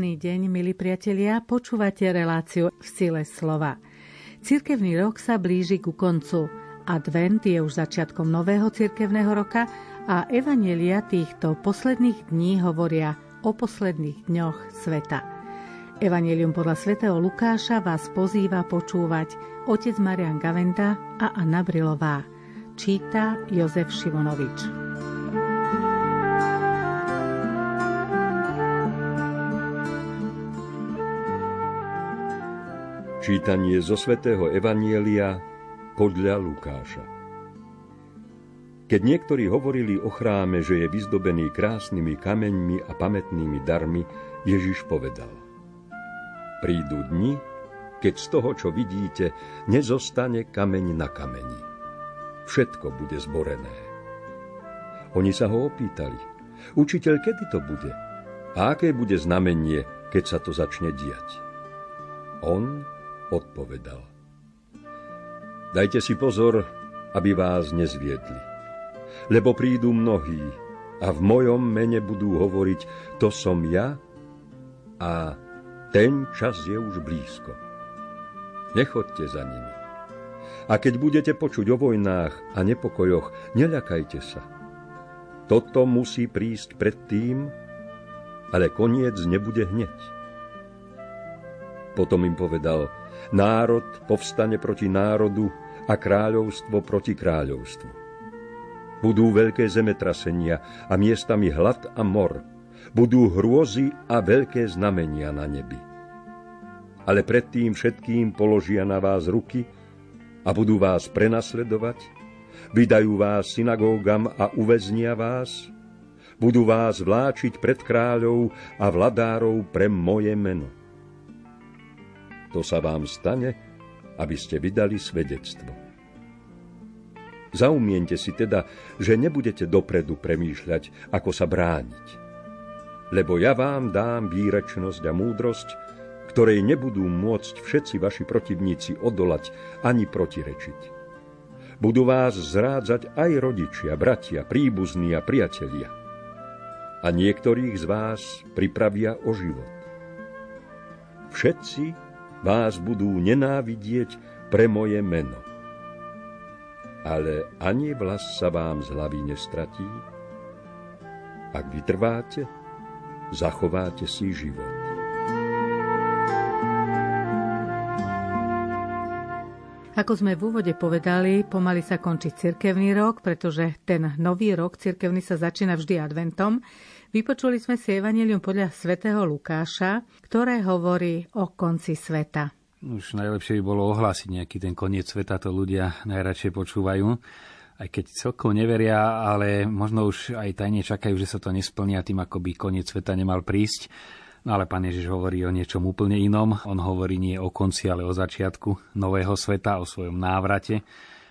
Pekný deň, milí priatelia, počúvate reláciu v sile slova. Cirkevný rok sa blíži ku koncu. Advent je už začiatkom nového cirkevného roka a evanelia týchto posledných dní hovoria o posledných dňoch sveta. Evangelium podľa svätého Lukáša vás pozýva počúvať otec Marian Gavenda a Anna Brilová. Číta Jozef Šimonovič. Čítanie zo svätého Evanielia podľa Lukáša. Keď niektorí hovorili o chráme, že je vyzdobený krásnymi kameňmi a pamätnými darmi, Ježiš povedal. Prídu dni, keď z toho, čo vidíte, nezostane kameň na kameni. Všetko bude zborené. Oni sa ho opýtali. Učiteľ, kedy to bude? A aké bude znamenie, keď sa to začne diať? On odpovedal. Dajte si pozor, aby vás nezviedli. Lebo prídu mnohí a v mojom mene budú hovoriť, to som ja a ten čas je už blízko. Nechoďte za nimi. A keď budete počuť o vojnách a nepokojoch, neľakajte sa. Toto musí prísť pred tým, ale koniec nebude hneď. Potom im povedal, Národ povstane proti národu a kráľovstvo proti kráľovstvu. Budú veľké zemetrasenia a miestami hlad a mor. Budú hrôzy a veľké znamenia na nebi. Ale predtým všetkým položia na vás ruky a budú vás prenasledovať, vydajú vás synagógam a uväznia vás, budú vás vláčiť pred kráľov a vladárov pre moje meno to sa vám stane, aby ste vydali svedectvo. Zaumiente si teda, že nebudete dopredu premýšľať, ako sa brániť. Lebo ja vám dám výrečnosť a múdrosť, ktorej nebudú môcť všetci vaši protivníci odolať ani protirečiť. Budú vás zrádzať aj rodičia, bratia, príbuzní a priatelia. A niektorých z vás pripravia o život. Všetci vás budú nenávidieť pre moje meno. Ale ani vlas sa vám z hlavy nestratí. Ak vytrváte, zachováte si život. Ako sme v úvode povedali, pomaly sa končí cirkevný rok, pretože ten nový rok cirkevný sa začína vždy adventom. Vypočuli sme si Evangelium podľa svätého Lukáša, ktoré hovorí o konci sveta. Už najlepšie by bolo ohlásiť nejaký ten koniec sveta, to ľudia najradšej počúvajú. Aj keď celkom neveria, ale možno už aj tajne čakajú, že sa to nesplnia tým, ako by koniec sveta nemal prísť. No ale pán Ježiš hovorí o niečom úplne inom. On hovorí nie o konci, ale o začiatku nového sveta, o svojom návrate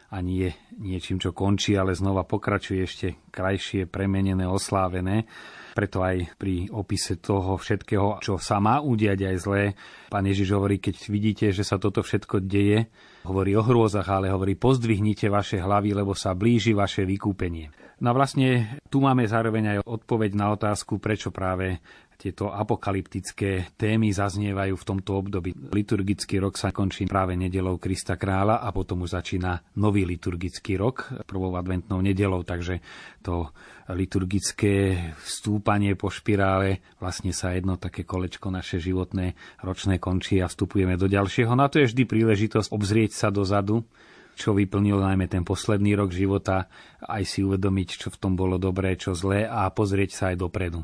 a nie niečím, čo končí, ale znova pokračuje ešte krajšie, premenené, oslávené. Preto aj pri opise toho všetkého, čo sa má udiať aj zlé, pán Ježiš hovorí, keď vidíte, že sa toto všetko deje, hovorí o hrôzach, ale hovorí, pozdvihnite vaše hlavy, lebo sa blíži vaše vykúpenie. No vlastne tu máme zároveň aj odpoveď na otázku, prečo práve tieto apokalyptické témy zaznievajú v tomto období. Liturgický rok sa končí práve nedelou Krista kráľa a potom už začína nový liturgický rok prvou adventnou nedelou, takže to liturgické vstúpanie po špirále vlastne sa jedno také kolečko naše životné ročné končí a vstupujeme do ďalšieho. Na to je vždy príležitosť obzrieť sa dozadu, čo vyplnil najmä ten posledný rok života, aj si uvedomiť, čo v tom bolo dobré, čo zlé a pozrieť sa aj dopredu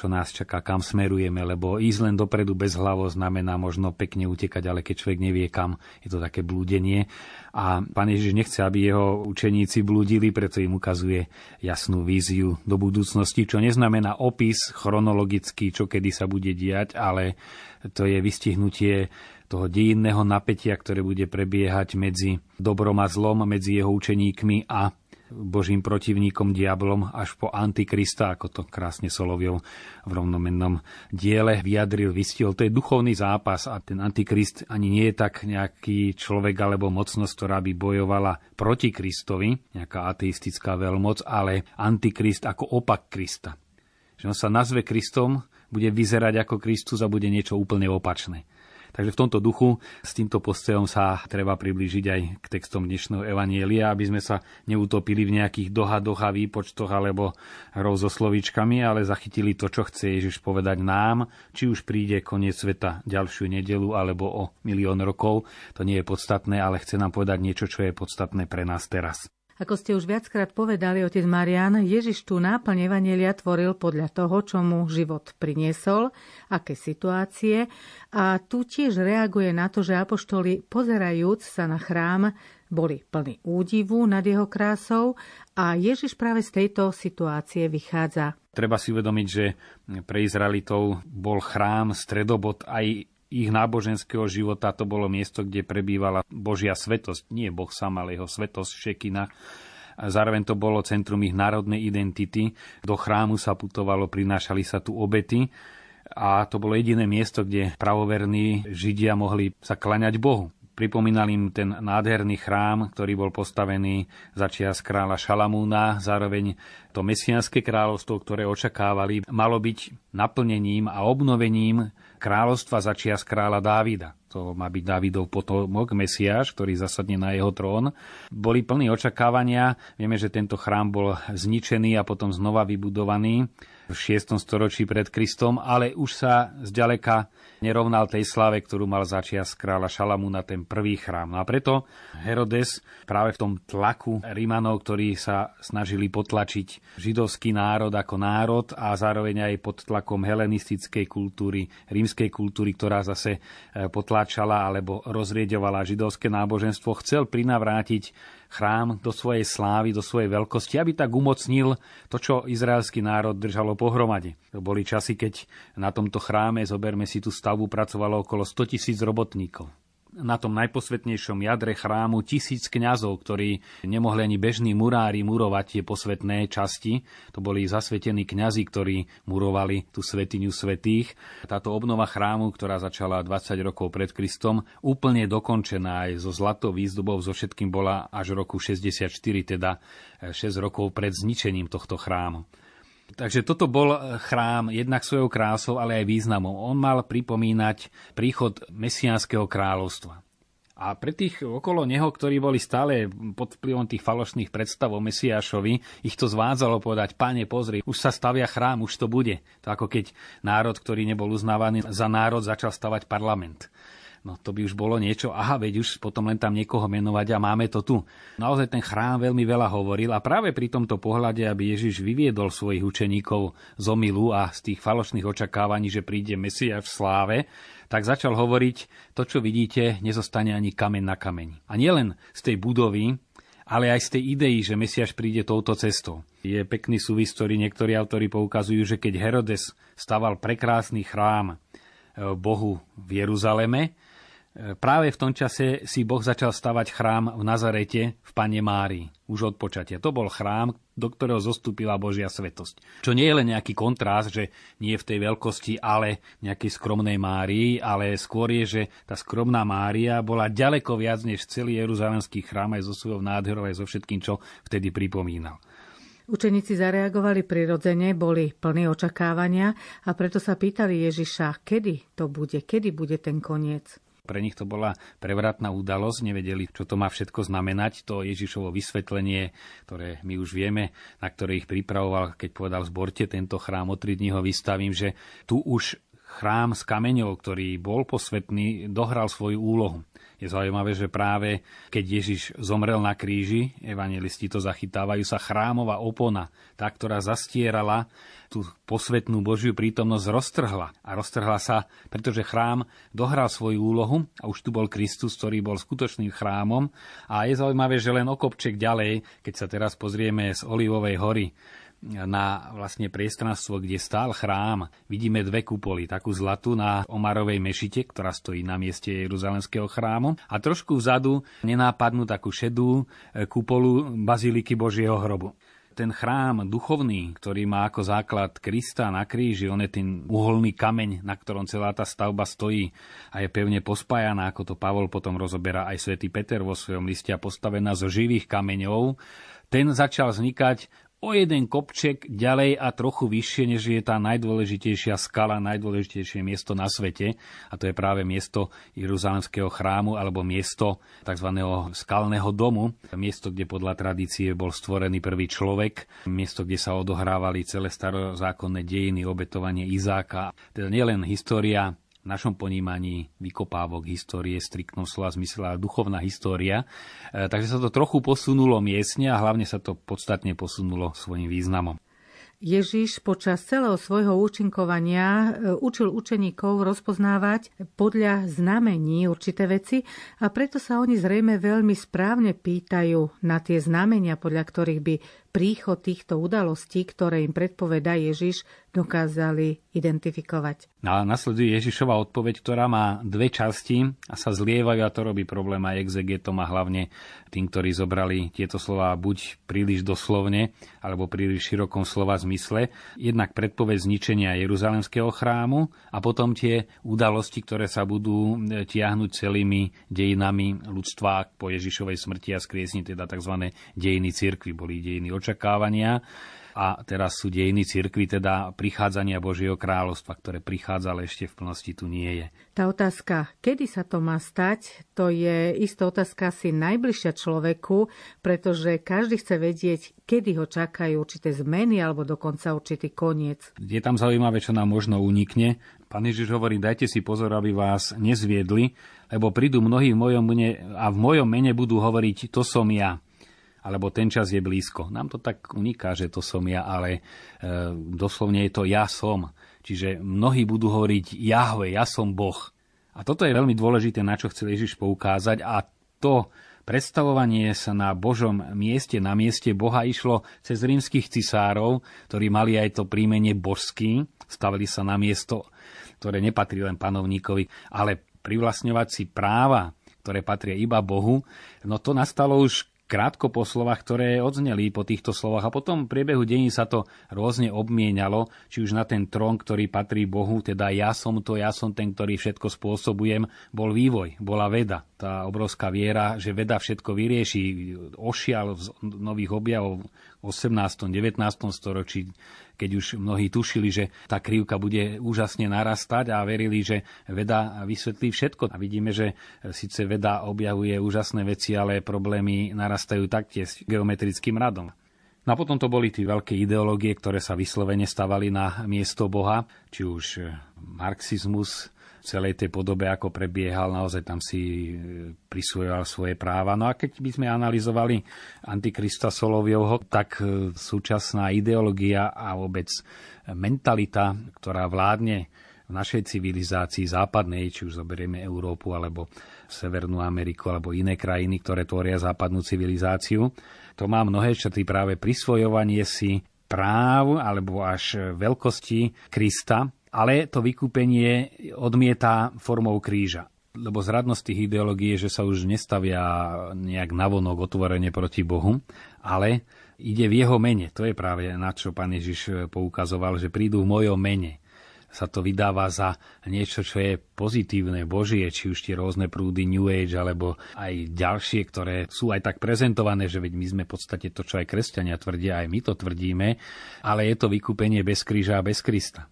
čo nás čaká, kam smerujeme, lebo ísť len dopredu bez hlavo znamená možno pekne utekať, ale keď človek nevie kam, je to také blúdenie. A pán Ježiš nechce, aby jeho učeníci blúdili, preto im ukazuje jasnú víziu do budúcnosti, čo neznamená opis chronologický, čo kedy sa bude diať, ale to je vystihnutie toho dejinného napätia, ktoré bude prebiehať medzi dobrom a zlom, medzi jeho učeníkmi a Božím protivníkom, diablom, až po Antikrista, ako to krásne Solovjov v rovnomennom diele vyjadril, vystihol. To je duchovný zápas a ten Antikrist ani nie je tak nejaký človek alebo mocnosť, ktorá by bojovala proti Kristovi, nejaká ateistická veľmoc, ale Antikrist ako opak Krista. Že on sa nazve Kristom, bude vyzerať ako Kristus a bude niečo úplne opačné. Takže v tomto duchu s týmto postojom sa treba priblížiť aj k textom dnešného Evanielia, aby sme sa neutopili v nejakých dohadoch a výpočtoch alebo hrou so slovíčkami, ale zachytili to, čo chce Ježiš povedať nám, či už príde koniec sveta ďalšiu nedelu alebo o milión rokov. To nie je podstatné, ale chce nám povedať niečo, čo je podstatné pre nás teraz. Ako ste už viackrát povedali, otec Marian, Ježiš tú náplň Evanelia tvoril podľa toho, čo mu život priniesol, aké situácie a tu tiež reaguje na to, že apoštoli, pozerajúc sa na chrám, boli plní údivu nad jeho krásou a Ježiš práve z tejto situácie vychádza. Treba si uvedomiť, že pre Izraelitov bol chrám stredobod aj ich náboženského života to bolo miesto, kde prebývala Božia svetosť. Nie Boh sám, ale jeho svetosť Šekina. A zároveň to bolo centrum ich národnej identity. Do chrámu sa putovalo, prinášali sa tu obety a to bolo jediné miesto, kde pravoverní Židia mohli sa klaňať Bohu. Pripomínal im ten nádherný chrám, ktorý bol postavený za čias kráľa Šalamúna. Zároveň to mesianské kráľovstvo, ktoré očakávali, malo byť naplnením a obnovením kráľovstva za čias kráľa Dávida. To má byť Dávidov potomok, Mesiáš, ktorý zasadne na jeho trón. Boli plní očakávania. Vieme, že tento chrám bol zničený a potom znova vybudovaný v 6. storočí pred Kristom, ale už sa zďaleka nerovnal tej slave, ktorú mal začias kráľa Šalamúna, ten prvý chrám. No a preto Herodes práve v tom tlaku Rímanov, ktorí sa snažili potlačiť židovský národ ako národ a zároveň aj pod tlakom helenistickej kultúry, rímskej kultúry, ktorá zase e, potláčala alebo rozrieďovala židovské náboženstvo, chcel prinavrátiť chrám do svojej slávy, do svojej veľkosti, aby tak umocnil to, čo izraelský národ držalo pohromade. Boli časy, keď na tomto chráme, zoberme si tú stavbu, pracovalo okolo 100 tisíc robotníkov na tom najposvetnejšom jadre chrámu tisíc kňazov, ktorí nemohli ani bežní murári murovať tie posvetné časti. To boli zasvetení kňazi, ktorí murovali tú svetiňu svetých. Táto obnova chrámu, ktorá začala 20 rokov pred Kristom, úplne dokončená aj so zlatou výzdobou, so všetkým bola až roku 64, teda 6 rokov pred zničením tohto chrámu. Takže toto bol eh, chrám jednak svojou krásou, ale aj významom. On mal pripomínať príchod mesiánskeho kráľovstva. A pre tých okolo neho, ktorí boli stále pod vplyvom tých falošných predstav o Mesiášovi, ich to zvádzalo povedať, pane, pozri, už sa stavia chrám, už to bude. To ako keď národ, ktorý nebol uznávaný za národ, začal stavať parlament. No to by už bolo niečo, aha, veď už potom len tam niekoho menovať a máme to tu. Naozaj ten chrám veľmi veľa hovoril a práve pri tomto pohľade, aby Ježiš vyviedol svojich učeníkov z omilu a z tých falošných očakávaní, že príde Mesiáš v sláve, tak začal hovoriť, to, čo vidíte, nezostane ani kameň na kameň. A nielen z tej budovy, ale aj z tej idei, že Mesiaš príde touto cestou. Je pekný súvis, ktorý niektorí autori poukazujú, že keď Herodes staval prekrásny chrám eh, Bohu v Jeruzaleme, Práve v tom čase si Boh začal stavať chrám v Nazarete v Pane Mári, už od počatia. To bol chrám, do ktorého zostúpila Božia svetosť. Čo nie je len nejaký kontrast, že nie v tej veľkosti, ale nejakej skromnej Márii, ale skôr je, že tá skromná Mária bola ďaleko viac než celý Jeruzalemský chrám aj so svojou nádherou, aj so všetkým, čo vtedy pripomínal. Učeníci zareagovali prirodzene, boli plní očakávania a preto sa pýtali Ježiša, kedy to bude, kedy bude ten koniec. Pre nich to bola prevratná udalosť, nevedeli, čo to má všetko znamenať. To Ježišovo vysvetlenie, ktoré my už vieme, na ktoré ich pripravoval, keď povedal zborte tento chrám, o tri dní ho vystavím, že tu už chrám z kameňov, ktorý bol posvetný, dohral svoju úlohu. Je zaujímavé, že práve keď Ježiš zomrel na kríži, evangelisti to zachytávajú, sa chrámová opona, tá, ktorá zastierala tú posvetnú Božiu prítomnosť, roztrhla. A roztrhla sa, pretože chrám dohral svoju úlohu a už tu bol Kristus, ktorý bol skutočným chrámom. A je zaujímavé, že len okopček ďalej, keď sa teraz pozrieme z Olivovej hory, na vlastne priestranstvo, kde stál chrám, vidíme dve kupoly. Takú zlatú na Omarovej mešite, ktorá stojí na mieste Jeruzalemského chrámu a trošku vzadu nenápadnú takú šedú e, kupolu Baziliky Božieho hrobu ten chrám duchovný, ktorý má ako základ Krista na kríži, on je ten uholný kameň, na ktorom celá tá stavba stojí a je pevne pospájaná, ako to Pavol potom rozoberá aj svätý Peter vo svojom liste a postavená zo živých kameňov, ten začal vznikať o jeden kopček ďalej a trochu vyššie, než je tá najdôležitejšia skala, najdôležitejšie miesto na svete. A to je práve miesto Jeruzalemského chrámu alebo miesto tzv. skalného domu. Miesto, kde podľa tradície bol stvorený prvý človek. Miesto, kde sa odohrávali celé starozákonné dejiny, obetovanie Izáka. Teda nielen história v našom ponímaní vykopávok histórie, striktnom slova zmysle, ale duchovná história. E, takže sa to trochu posunulo miestne a hlavne sa to podstatne posunulo svojim významom. Ježiš počas celého svojho účinkovania e, učil učeníkov rozpoznávať podľa znamení určité veci a preto sa oni zrejme veľmi správne pýtajú na tie znamenia, podľa ktorých by príchod týchto udalostí, ktoré im predpoveda Ježiš, dokázali identifikovať. A nasleduje Ježišova odpoveď, ktorá má dve časti a sa zlievajú a to robí problém aj exegetom a hlavne tým, ktorí zobrali tieto slova buď príliš doslovne alebo príliš širokom slova zmysle. Jednak predpoveď zničenia Jeruzalemského chrámu a potom tie udalosti, ktoré sa budú tiahnuť celými dejinami ľudstva po Ježišovej smrti a skriesni, teda tzv. dejiny cirkvi, boli dejiny očakávania a teraz sú dejiny cirkvi, teda prichádzania Božieho kráľovstva, ktoré prichádza, ale ešte v plnosti tu nie je. Tá otázka, kedy sa to má stať, to je istá otázka si najbližšia človeku, pretože každý chce vedieť, kedy ho čakajú určité zmeny alebo dokonca určitý koniec. Je tam zaujímavé, čo nám možno unikne. Pán Ježiš hovorí, dajte si pozor, aby vás nezviedli, lebo prídu mnohí v mojom mene a v mojom mene budú hovoriť, to som ja alebo ten čas je blízko. Nám to tak uniká, že to som ja, ale e, doslovne je to ja som. Čiže mnohí budú hovoriť Jahve, ja som Boh. A toto je veľmi dôležité, na čo chcel Ježiš poukázať a to predstavovanie sa na Božom mieste, na mieste Boha išlo cez rímskych cisárov, ktorí mali aj to príjmenie božský, stavili sa na miesto, ktoré nepatrí len panovníkovi, ale privlastňovať si práva, ktoré patria iba Bohu, no to nastalo už krátko po slovách, ktoré odzneli po týchto slovách a potom v priebehu dení sa to rôzne obmienialo, či už na ten trón, ktorý patrí Bohu, teda ja som to, ja som ten, ktorý všetko spôsobujem, bol vývoj, bola veda. Tá obrovská viera, že veda všetko vyrieši, ošial z nových objavov v 18. 19. storočí keď už mnohí tušili, že tá krivka bude úžasne narastať a verili, že veda vysvetlí všetko. A vidíme, že síce veda objavuje úžasné veci, ale problémy narastajú taktiež geometrickým radom. No a potom to boli tie veľké ideológie, ktoré sa vyslovene stavali na miesto Boha, či už marxizmus, celej tej podobe, ako prebiehal, naozaj tam si e, prisvojoval svoje práva. No a keď by sme analyzovali Antikrista Soloviovho, tak e, súčasná ideológia a vôbec mentalita, ktorá vládne v našej civilizácii západnej, či už zoberieme Európu alebo Severnú Ameriku alebo iné krajiny, ktoré tvoria západnú civilizáciu, to má mnohé črty práve prisvojovanie si práv alebo až veľkosti Krista, ale to vykúpenie odmieta formou kríža. Lebo zradnosť tých ideológií je, že sa už nestavia nejak navonok otvorene proti Bohu, ale ide v jeho mene. To je práve na čo pán Ježiš poukazoval, že prídu v mojom mene sa to vydáva za niečo, čo je pozitívne, božie, či už tie rôzne prúdy New Age, alebo aj ďalšie, ktoré sú aj tak prezentované, že veď my sme v podstate to, čo aj kresťania tvrdia, aj my to tvrdíme, ale je to vykúpenie bez kríža a bez Krista.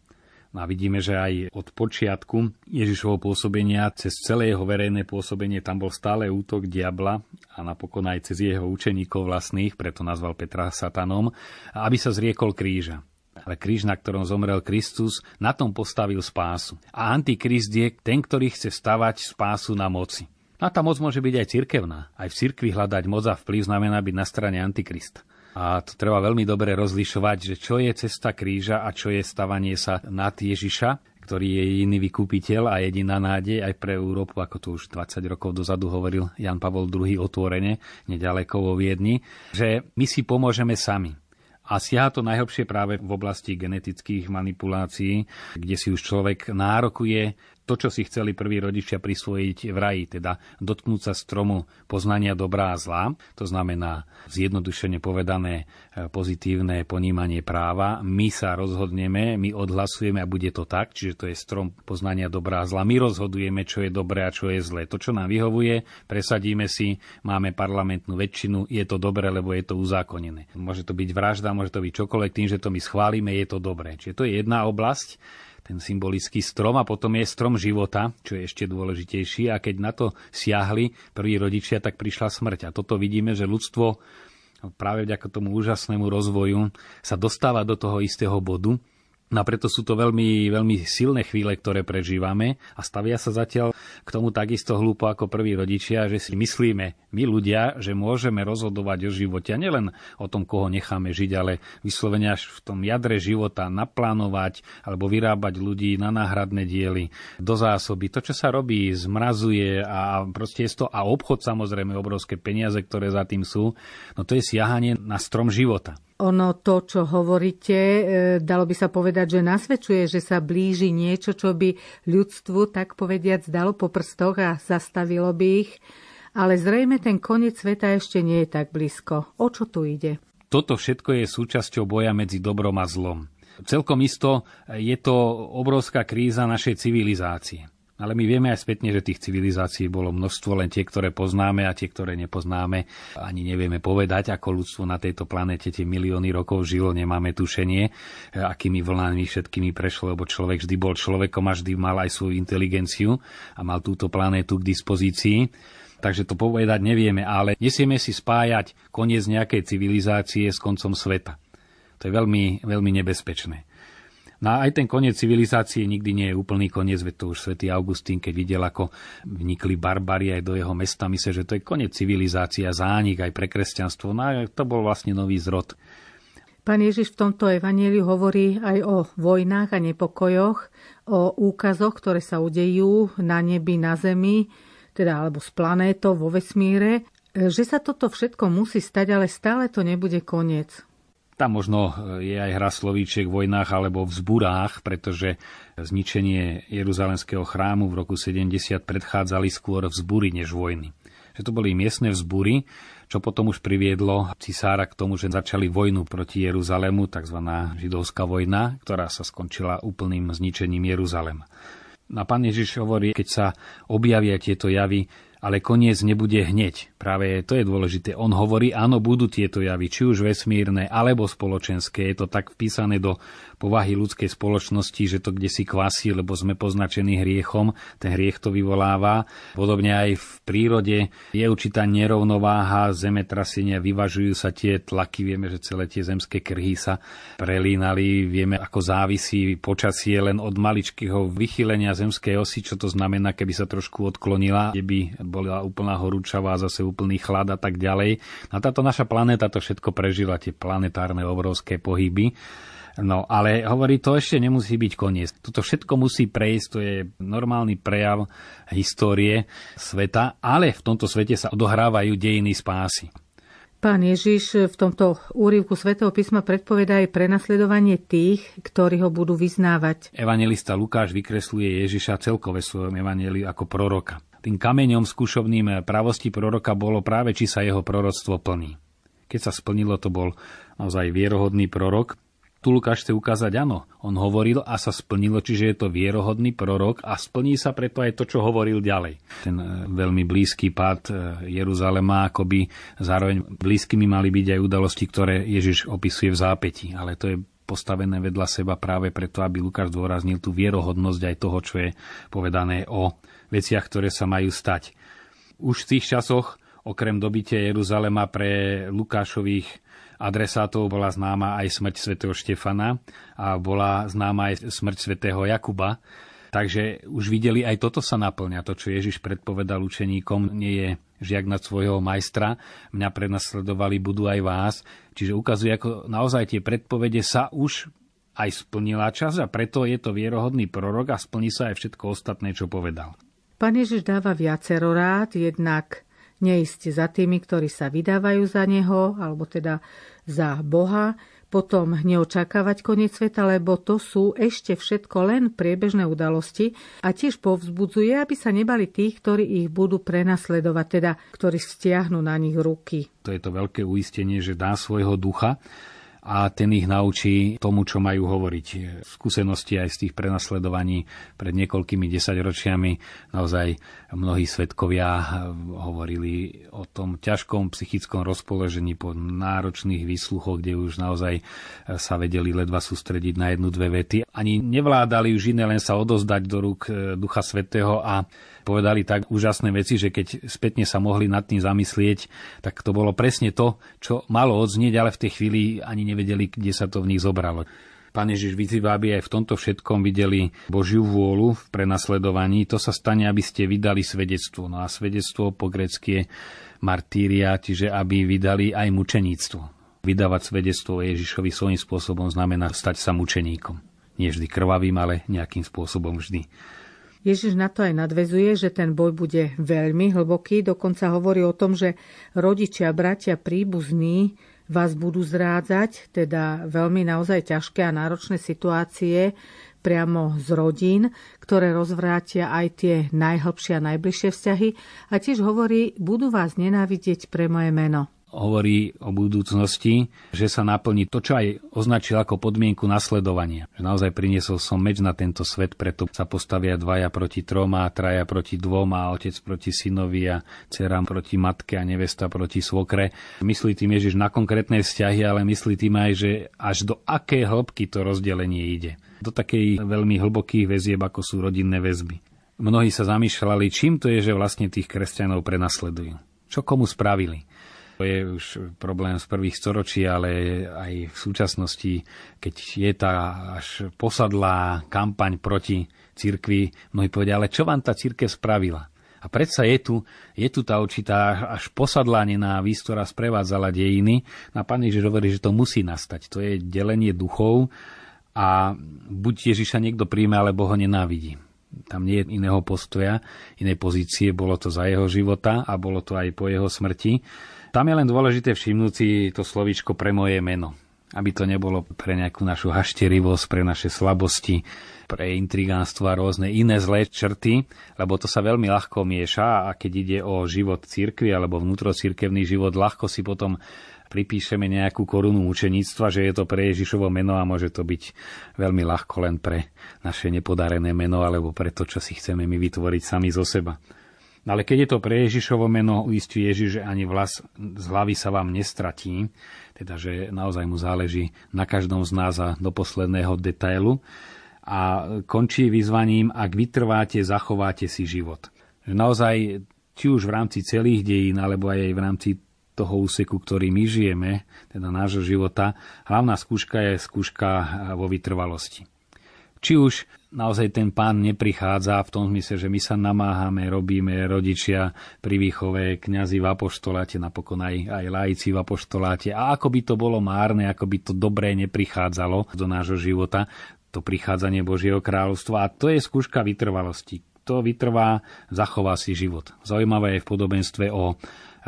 No a vidíme, že aj od počiatku Ježišovho pôsobenia, cez celé jeho verejné pôsobenie, tam bol stále útok diabla a napokon aj cez jeho učeníkov vlastných, preto nazval Petra satanom, aby sa zriekol kríža. Ale kríž, na ktorom zomrel Kristus, na tom postavil spásu. A antikrist je ten, ktorý chce stavať spásu na moci. A tá moc môže byť aj cirkevná. Aj v cirkvi hľadať moc a vplyv znamená byť na strane antikrista. A to treba veľmi dobre rozlišovať, že čo je cesta kríža a čo je stavanie sa nad Ježiša, ktorý je jediný vykúpiteľ a jediná nádej aj pre Európu, ako to už 20 rokov dozadu hovoril Jan Pavol II otvorene, nedaleko vo Viedni, že my si pomôžeme sami. A siaha to najhlbšie práve v oblasti genetických manipulácií, kde si už človek nárokuje to, čo si chceli prví rodičia prisvojiť v raji, teda dotknúť sa stromu poznania dobrá a zla, to znamená zjednodušene povedané e, pozitívne ponímanie práva. My sa rozhodneme, my odhlasujeme a bude to tak, čiže to je strom poznania dobrá a zla. My rozhodujeme, čo je dobré a čo je zlé. To, čo nám vyhovuje, presadíme si, máme parlamentnú väčšinu, je to dobré, lebo je to uzákonené. Môže to byť vražda, môže to byť čokoľvek, tým, že to my schválime, je to dobré. Čiže to je jedna oblasť ten symbolický strom a potom je strom života, čo je ešte dôležitejší. A keď na to siahli prví rodičia, tak prišla smrť. A toto vidíme, že ľudstvo práve vďaka tomu úžasnému rozvoju sa dostáva do toho istého bodu, No a preto sú to veľmi, veľmi silné chvíle, ktoré prežívame a stavia sa zatiaľ k tomu takisto hlúpo ako prví rodičia, že si myslíme, my ľudia, že môžeme rozhodovať o živote a nielen o tom, koho necháme žiť, ale vyslovene až v tom jadre života naplánovať alebo vyrábať ľudí na náhradné diely, do zásoby. To, čo sa robí, zmrazuje a proste je to a obchod samozrejme, obrovské peniaze, ktoré za tým sú, no to je siahanie na strom života. Ono to, čo hovoríte, e, dalo by sa povedať, že nasvedčuje, že sa blíži niečo, čo by ľudstvu, tak povediac, dalo po prstoch a zastavilo by ich. Ale zrejme ten koniec sveta ešte nie je tak blízko. O čo tu ide? Toto všetko je súčasťou boja medzi dobrom a zlom. Celkom isto je to obrovská kríza našej civilizácie. Ale my vieme aj spätne, že tých civilizácií bolo množstvo, len tie, ktoré poznáme a tie, ktoré nepoznáme. Ani nevieme povedať, ako ľudstvo na tejto planete tie milióny rokov žilo, nemáme tušenie, akými vlnami všetkými prešlo, lebo človek vždy bol človekom a vždy mal aj svoju inteligenciu a mal túto planétu k dispozícii. Takže to povedať nevieme, ale nesieme si spájať koniec nejakej civilizácie s koncom sveta. To je veľmi, veľmi nebezpečné. No a aj ten koniec civilizácie nikdy nie je úplný koniec, veď to už svätý Augustín, keď videl, ako vnikli barbari aj do jeho mesta, myslel, že to je koniec civilizácie a zánik aj pre kresťanstvo. No a to bol vlastne nový zrod. Pán Ježiš v tomto evaníliu hovorí aj o vojnách a nepokojoch, o úkazoch, ktoré sa udejú na nebi, na zemi, teda alebo s planétou vo vesmíre, že sa toto všetko musí stať, ale stále to nebude koniec. Tam možno e, je aj hra slovíčiek v vojnách alebo v zburách, pretože zničenie Jeruzalemského chrámu v roku 70 predchádzali skôr vzbury než vojny. Že to boli miestne vzbury, čo potom už priviedlo cisára k tomu, že začali vojnu proti Jeruzalému, tzv. židovská vojna, ktorá sa skončila úplným zničením Jeruzalema. A pán Ježiš hovorí, keď sa objavia tieto javy, ale koniec nebude hneď. Práve to je dôležité. On hovorí, áno, budú tieto javy, či už vesmírne alebo spoločenské. Je to tak vpísané do povahy ľudskej spoločnosti, že to kde si kvasí, lebo sme poznačení hriechom, ten hriech to vyvoláva. Podobne aj v prírode je určitá nerovnováha, zemetrasenia, vyvažujú sa tie tlaky, vieme, že celé tie zemské krhy sa prelínali, vieme, ako závisí počasie len od maličkého vychylenia zemskej osy, čo to znamená, keby sa trošku odklonila, kde by bola úplná horúčavá, zase úplný chlad a tak ďalej. A táto naša planéta to všetko prežila, tie planetárne obrovské pohyby. No, ale hovorí, to ešte nemusí byť koniec. Toto všetko musí prejsť, to je normálny prejav histórie sveta, ale v tomto svete sa odohrávajú dejiny spásy. Pán Ježiš v tomto úrivku svätého písma predpoveda aj prenasledovanie tých, ktorí ho budú vyznávať. Evangelista Lukáš vykresluje Ježiša celkové svojom evaneliu ako proroka. Tým kameňom skúšovným pravosti proroka bolo práve, či sa jeho proroctvo plní. Keď sa splnilo, to bol naozaj vierohodný prorok, tu Lukáš chce ukázať, áno, on hovoril a sa splnilo, čiže je to vierohodný prorok a splní sa preto aj to, čo hovoril ďalej. Ten e, veľmi blízky pád e, Jeruzalema, akoby zároveň blízkymi mali byť aj udalosti, ktoré Ježiš opisuje v zápäti, ale to je postavené vedľa seba práve preto, aby Lukáš dôraznil tú vierohodnosť aj toho, čo je povedané o veciach, ktoré sa majú stať. Už v tých časoch, okrem dobitia Jeruzalema pre Lukášových adresátov bola známa aj smrť svätého Štefana a bola známa aj smrť svätého Jakuba. Takže už videli, aj toto sa naplňa. To, čo Ježiš predpovedal učeníkom, nie je žiak nad svojho majstra. Mňa prenasledovali, budú aj vás. Čiže ukazuje, ako naozaj tie predpovede sa už aj splnila čas a preto je to vierohodný prorok a splní sa aj všetko ostatné, čo povedal. Pán Ježiš dáva viacero rád, jednak neísť za tými, ktorí sa vydávajú za neho, alebo teda za Boha. potom neočakávať koniec sveta, lebo to sú ešte všetko len priebežné udalosti a tiež povzbudzuje, aby sa nebali tých, ktorí ich budú prenasledovať, teda ktorí stiahnu na nich ruky. To je to veľké uistenie, že dá svojho ducha a ten ich naučí tomu, čo majú hovoriť. Skúsenosti aj z tých prenasledovaní pred niekoľkými desaťročiami naozaj mnohí svetkovia hovorili o tom ťažkom psychickom rozpoložení po náročných výsluchoch, kde už naozaj sa vedeli ledva sústrediť na jednu, dve vety. Ani nevládali už iné, len sa odozdať do rúk e, Ducha Svetého a povedali tak úžasné veci, že keď spätne sa mohli nad tým zamyslieť, tak to bolo presne to, čo malo odznieť, ale v tej chvíli ani nevedeli, kde sa to v nich zobralo. Pán Ježiš vyzýva, aby aj v tomto všetkom videli Božiu vôľu v prenasledovaní. To sa stane, aby ste vydali svedectvo. No a svedectvo po grecky je martíria, čiže aby vydali aj mučeníctvo. Vydávať svedectvo Ježišovi svojím spôsobom znamená stať sa mučeníkom. Nie vždy krvavým, ale nejakým spôsobom vždy. Ježiš na to aj nadvezuje, že ten boj bude veľmi hlboký. Dokonca hovorí o tom, že rodičia, bratia, príbuzní vás budú zrádzať, teda veľmi naozaj ťažké a náročné situácie priamo z rodín, ktoré rozvrátia aj tie najhlbšie a najbližšie vzťahy. A tiež hovorí, budú vás nenávidieť pre moje meno hovorí o budúcnosti, že sa naplní to, čo aj označil ako podmienku nasledovania. Že naozaj priniesol som meč na tento svet, preto sa postavia dvaja proti troma, traja proti dvom a otec proti synovi a dcera proti matke a nevesta proti svokre. Myslí tým Ježiš na konkrétne vzťahy, ale myslí tým aj, že až do aké hĺbky to rozdelenie ide. Do takej veľmi hlbokých väzieb, ako sú rodinné väzby. Mnohí sa zamýšľali, čím to je, že vlastne tých kresťanov prenasledujú. Čo komu spravili? To je už problém z prvých storočí, ale aj v súčasnosti, keď je tá až posadlá kampaň proti cirkvi, mnohí povedia, ale čo vám tá církev spravila? A predsa je tu, je tu tá určitá až posadlá nenávisť, ktorá sprevádzala dejiny. Na Pán Ježiš hovorí, že to musí nastať. To je delenie duchov a buď Ježiša niekto príjme, alebo ho nenávidí. Tam nie je iného postoja, inej pozície. Bolo to za jeho života a bolo to aj po jeho smrti. Tam je len dôležité všimnúť si to slovíčko pre moje meno. Aby to nebolo pre nejakú našu hašterivosť, pre naše slabosti, pre intrigánstvo a rôzne iné zlé črty, lebo to sa veľmi ľahko mieša a keď ide o život cirkvi alebo vnútrocirkevný život, ľahko si potom pripíšeme nejakú korunu učeníctva, že je to pre Ježišovo meno a môže to byť veľmi ľahko len pre naše nepodarené meno alebo pre to, čo si chceme my vytvoriť sami zo seba. Ale keď je to pre Ježišovo meno, uistí Ježiš, že ani vlas z hlavy sa vám nestratí, teda že naozaj mu záleží na každom z nás a do posledného detailu. A končí vyzvaním, ak vytrváte, zachováte si život. Že naozaj, či už v rámci celých dejín, alebo aj v rámci toho úseku, ktorý my žijeme, teda nášho života, hlavná skúška je skúška vo vytrvalosti. Či už naozaj ten pán neprichádza v tom zmysle, že my sa namáhame, robíme rodičia pri výchove, kňazi v apoštoláte, napokon aj, aj laici v apoštoláte. A ako by to bolo márne, ako by to dobré neprichádzalo do nášho života, to prichádzanie Božieho kráľovstva. A to je skúška vytrvalosti. To vytrvá, zachová si život. Zaujímavé je v podobenstve o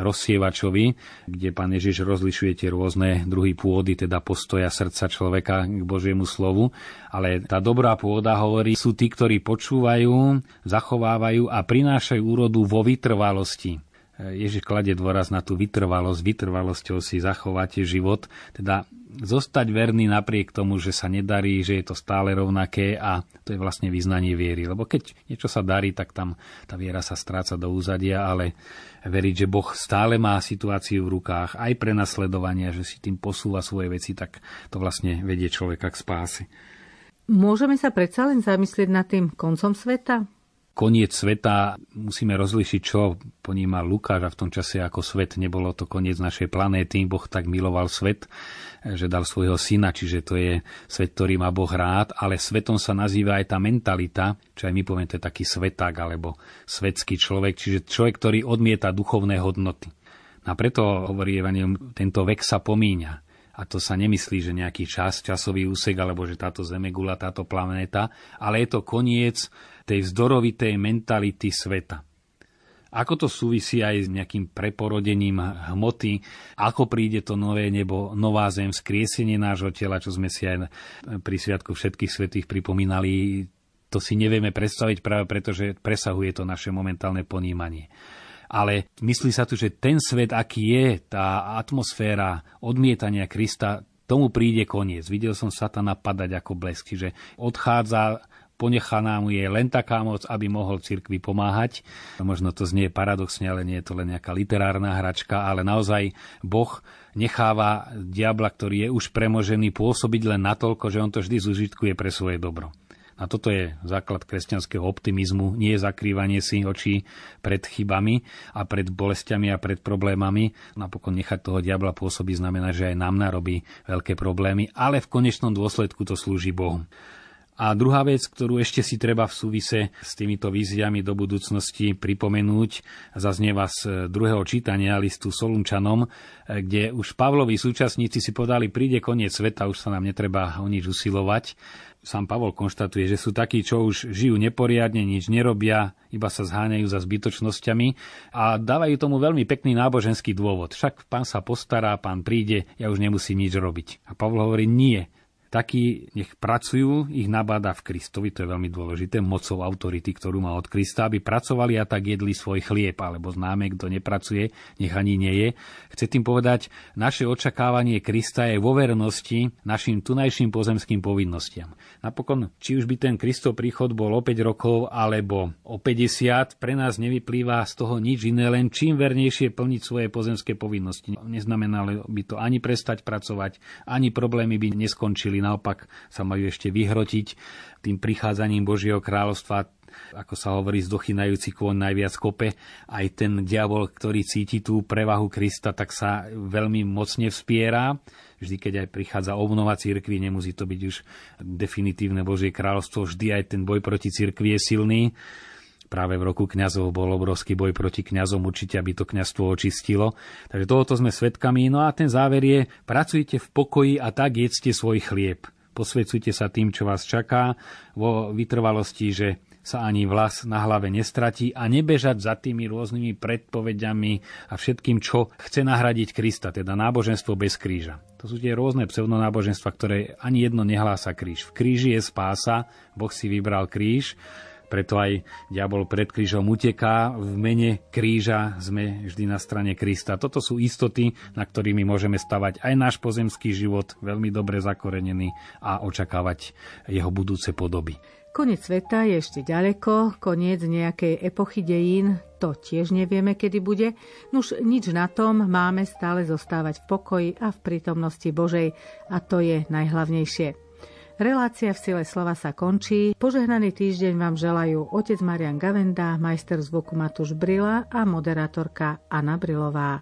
rozsievačovi, kde pán Ježiš rozlišuje tie rôzne druhy pôdy, teda postoja srdca človeka k Božiemu slovu. Ale tá dobrá pôda hovorí, sú tí, ktorí počúvajú, zachovávajú a prinášajú úrodu vo vytrvalosti. Ježiš kladie dôraz na tú vytrvalosť, vytrvalosťou si zachovate život, teda zostať verný napriek tomu, že sa nedarí, že je to stále rovnaké a to je vlastne vyznanie viery. Lebo keď niečo sa darí, tak tam tá viera sa stráca do úzadia, ale veriť, že Boh stále má situáciu v rukách, aj pre nasledovania, že si tým posúva svoje veci, tak to vlastne vedie človeka k spáse. Môžeme sa predsa len zamyslieť nad tým koncom sveta? Koniec sveta musíme rozlišiť, čo poníma Lukáš a v tom čase ako svet nebolo to koniec našej planéty. Boh tak miloval svet, že dal svojho syna, čiže to je svet, ktorý má Boh rád, ale svetom sa nazýva aj tá mentalita, čo aj my povieme, to je taký sveták alebo svetský človek, čiže človek, ktorý odmieta duchovné hodnoty. A preto hovorí Evangelium, tento vek sa pomíňa. A to sa nemyslí, že nejaký čas, časový úsek, alebo že táto Zemegula, táto planéta, ale je to koniec tej vzdorovitej mentality sveta. Ako to súvisí aj s nejakým preporodením hmoty, ako príde to nové nebo, nová zem, skriesenie nášho tela, čo sme si aj pri Sviatku všetkých svetých pripomínali, to si nevieme predstaviť práve preto, že presahuje to naše momentálne ponímanie. Ale myslí sa tu, že ten svet, aký je, tá atmosféra odmietania Krista, tomu príde koniec. Videl som satana padať ako blesk, že odchádza ponechaná mu je len taká moc, aby mohol cirkvi pomáhať. Možno to znie paradoxne, ale nie je to len nejaká literárna hračka, ale naozaj Boh necháva diabla, ktorý je už premožený, pôsobiť len natoľko, že on to vždy zužitkuje pre svoje dobro. A toto je základ kresťanského optimizmu, nie zakrývanie si očí pred chybami a pred bolestiami a pred problémami. Napokon nechať toho diabla pôsobiť znamená, že aj nám narobí veľké problémy, ale v konečnom dôsledku to slúži Bohu. A druhá vec, ktorú ešte si treba v súvise s týmito víziami do budúcnosti pripomenúť, zaznieva z druhého čítania listu Solunčanom, kde už Pavlovi súčasníci si povedali, príde koniec sveta, už sa nám netreba o nič usilovať. Sám Pavol konštatuje, že sú takí, čo už žijú neporiadne, nič nerobia, iba sa zháňajú za zbytočnosťami a dávajú tomu veľmi pekný náboženský dôvod. Však pán sa postará, pán príde, ja už nemusím nič robiť. A Pavol hovorí, nie, takí nech pracujú, ich nabáda v Kristovi, to je veľmi dôležité, mocou autority, ktorú má od Krista, aby pracovali a tak jedli svoj chlieb, alebo známe, kto nepracuje, nech ani nie je. Chce tým povedať, naše očakávanie Krista je vo vernosti našim tunajším pozemským povinnostiam. Napokon, či už by ten Kristov príchod bol o 5 rokov alebo o 50, pre nás nevyplýva z toho nič iné, len čím vernejšie plniť svoje pozemské povinnosti. Neznamená by to ani prestať pracovať, ani problémy by neskončili naopak sa majú ešte vyhrotiť tým prichádzaním Božieho kráľovstva ako sa hovorí, zdochynajúci kôň najviac kope. Aj ten diabol, ktorý cíti tú prevahu Krista, tak sa veľmi mocne vspiera. Vždy, keď aj prichádza obnova cirkvi, nemusí to byť už definitívne Božie kráľovstvo, vždy aj ten boj proti cirkvi je silný práve v roku kňazov bol obrovský boj proti kňazom, určite aby to kňazstvo očistilo. Takže tohoto sme svedkami. No a ten záver je, pracujte v pokoji a tak jedzte svoj chlieb. Posvedcujte sa tým, čo vás čaká, vo vytrvalosti, že sa ani vlas na hlave nestratí a nebežať za tými rôznymi predpovediami a všetkým, čo chce nahradiť Krista, teda náboženstvo bez kríža. To sú tie rôzne pseudonáboženstva, ktoré ani jedno nehlása kríž. V kríži je spása, Boh si vybral kríž preto aj diabol pred krížom uteká. V mene kríža sme vždy na strane Krista. Toto sú istoty, na ktorými môžeme stavať aj náš pozemský život, veľmi dobre zakorenený a očakávať jeho budúce podoby. Koniec sveta je ešte ďaleko, koniec nejakej epochy dejín, to tiež nevieme, kedy bude. Nuž nič na tom, máme stále zostávať v pokoji a v prítomnosti Božej a to je najhlavnejšie. Relácia v sile slova sa končí. Požehnaný týždeň vám želajú otec Marian Gavenda, majster zvuku Matúš Brila a moderátorka Anna Brilová.